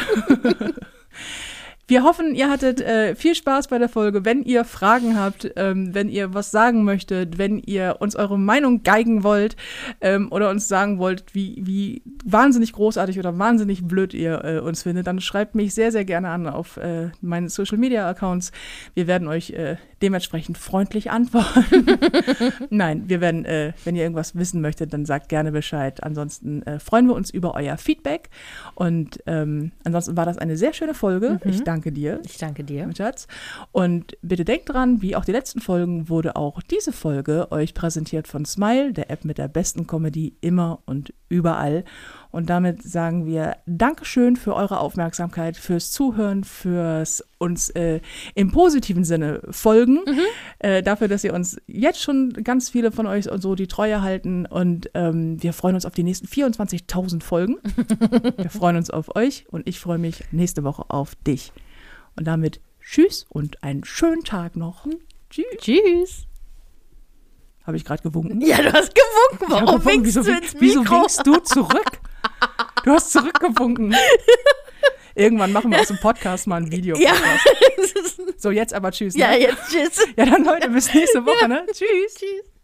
Wir hoffen, ihr hattet äh, viel Spaß bei der Folge. Wenn ihr Fragen habt, ähm, wenn ihr was sagen möchtet, wenn ihr uns eure Meinung geigen wollt ähm, oder uns sagen wollt, wie, wie wahnsinnig großartig oder wahnsinnig blöd ihr äh, uns findet, dann schreibt mich sehr, sehr gerne an auf äh, meinen Social Media Accounts. Wir werden euch äh, dementsprechend freundlich antworten. [LAUGHS] Nein, wir werden, äh, wenn ihr irgendwas wissen möchtet, dann sagt gerne Bescheid. Ansonsten äh, freuen wir uns über euer Feedback. Und ähm, ansonsten war das eine sehr schöne Folge. Ich danke dir. Ich danke dir. Schatz. Und bitte denkt dran, wie auch die letzten Folgen wurde auch diese Folge euch präsentiert von Smile, der App mit der besten Comedy immer und überall. Und damit sagen wir Dankeschön für eure Aufmerksamkeit, fürs Zuhören, fürs uns äh, im positiven Sinne folgen, äh, dafür, dass ihr uns jetzt schon ganz viele von euch und so die Treue halten. Und ähm, wir freuen uns auf die nächsten 24.000 Folgen. [LAUGHS] wir freuen uns auf euch und ich freue mich nächste Woche auf dich. Und damit tschüss und einen schönen Tag noch. Tschüss. Tschüss. Habe ich gerade gewunken? Ja, du hast gewunken. Ich hab Warum winkst wieso, du ins wieso Mikro? winkst du zurück? [LAUGHS] Du hast zurückgewunken. Irgendwann machen wir aus dem Podcast mal ein Video. Ja. So, jetzt aber tschüss. ja, Ne? jetzt tschüss. ja, dann Leute, bis nächste Woche. Ne? Tschüss. Tschüss.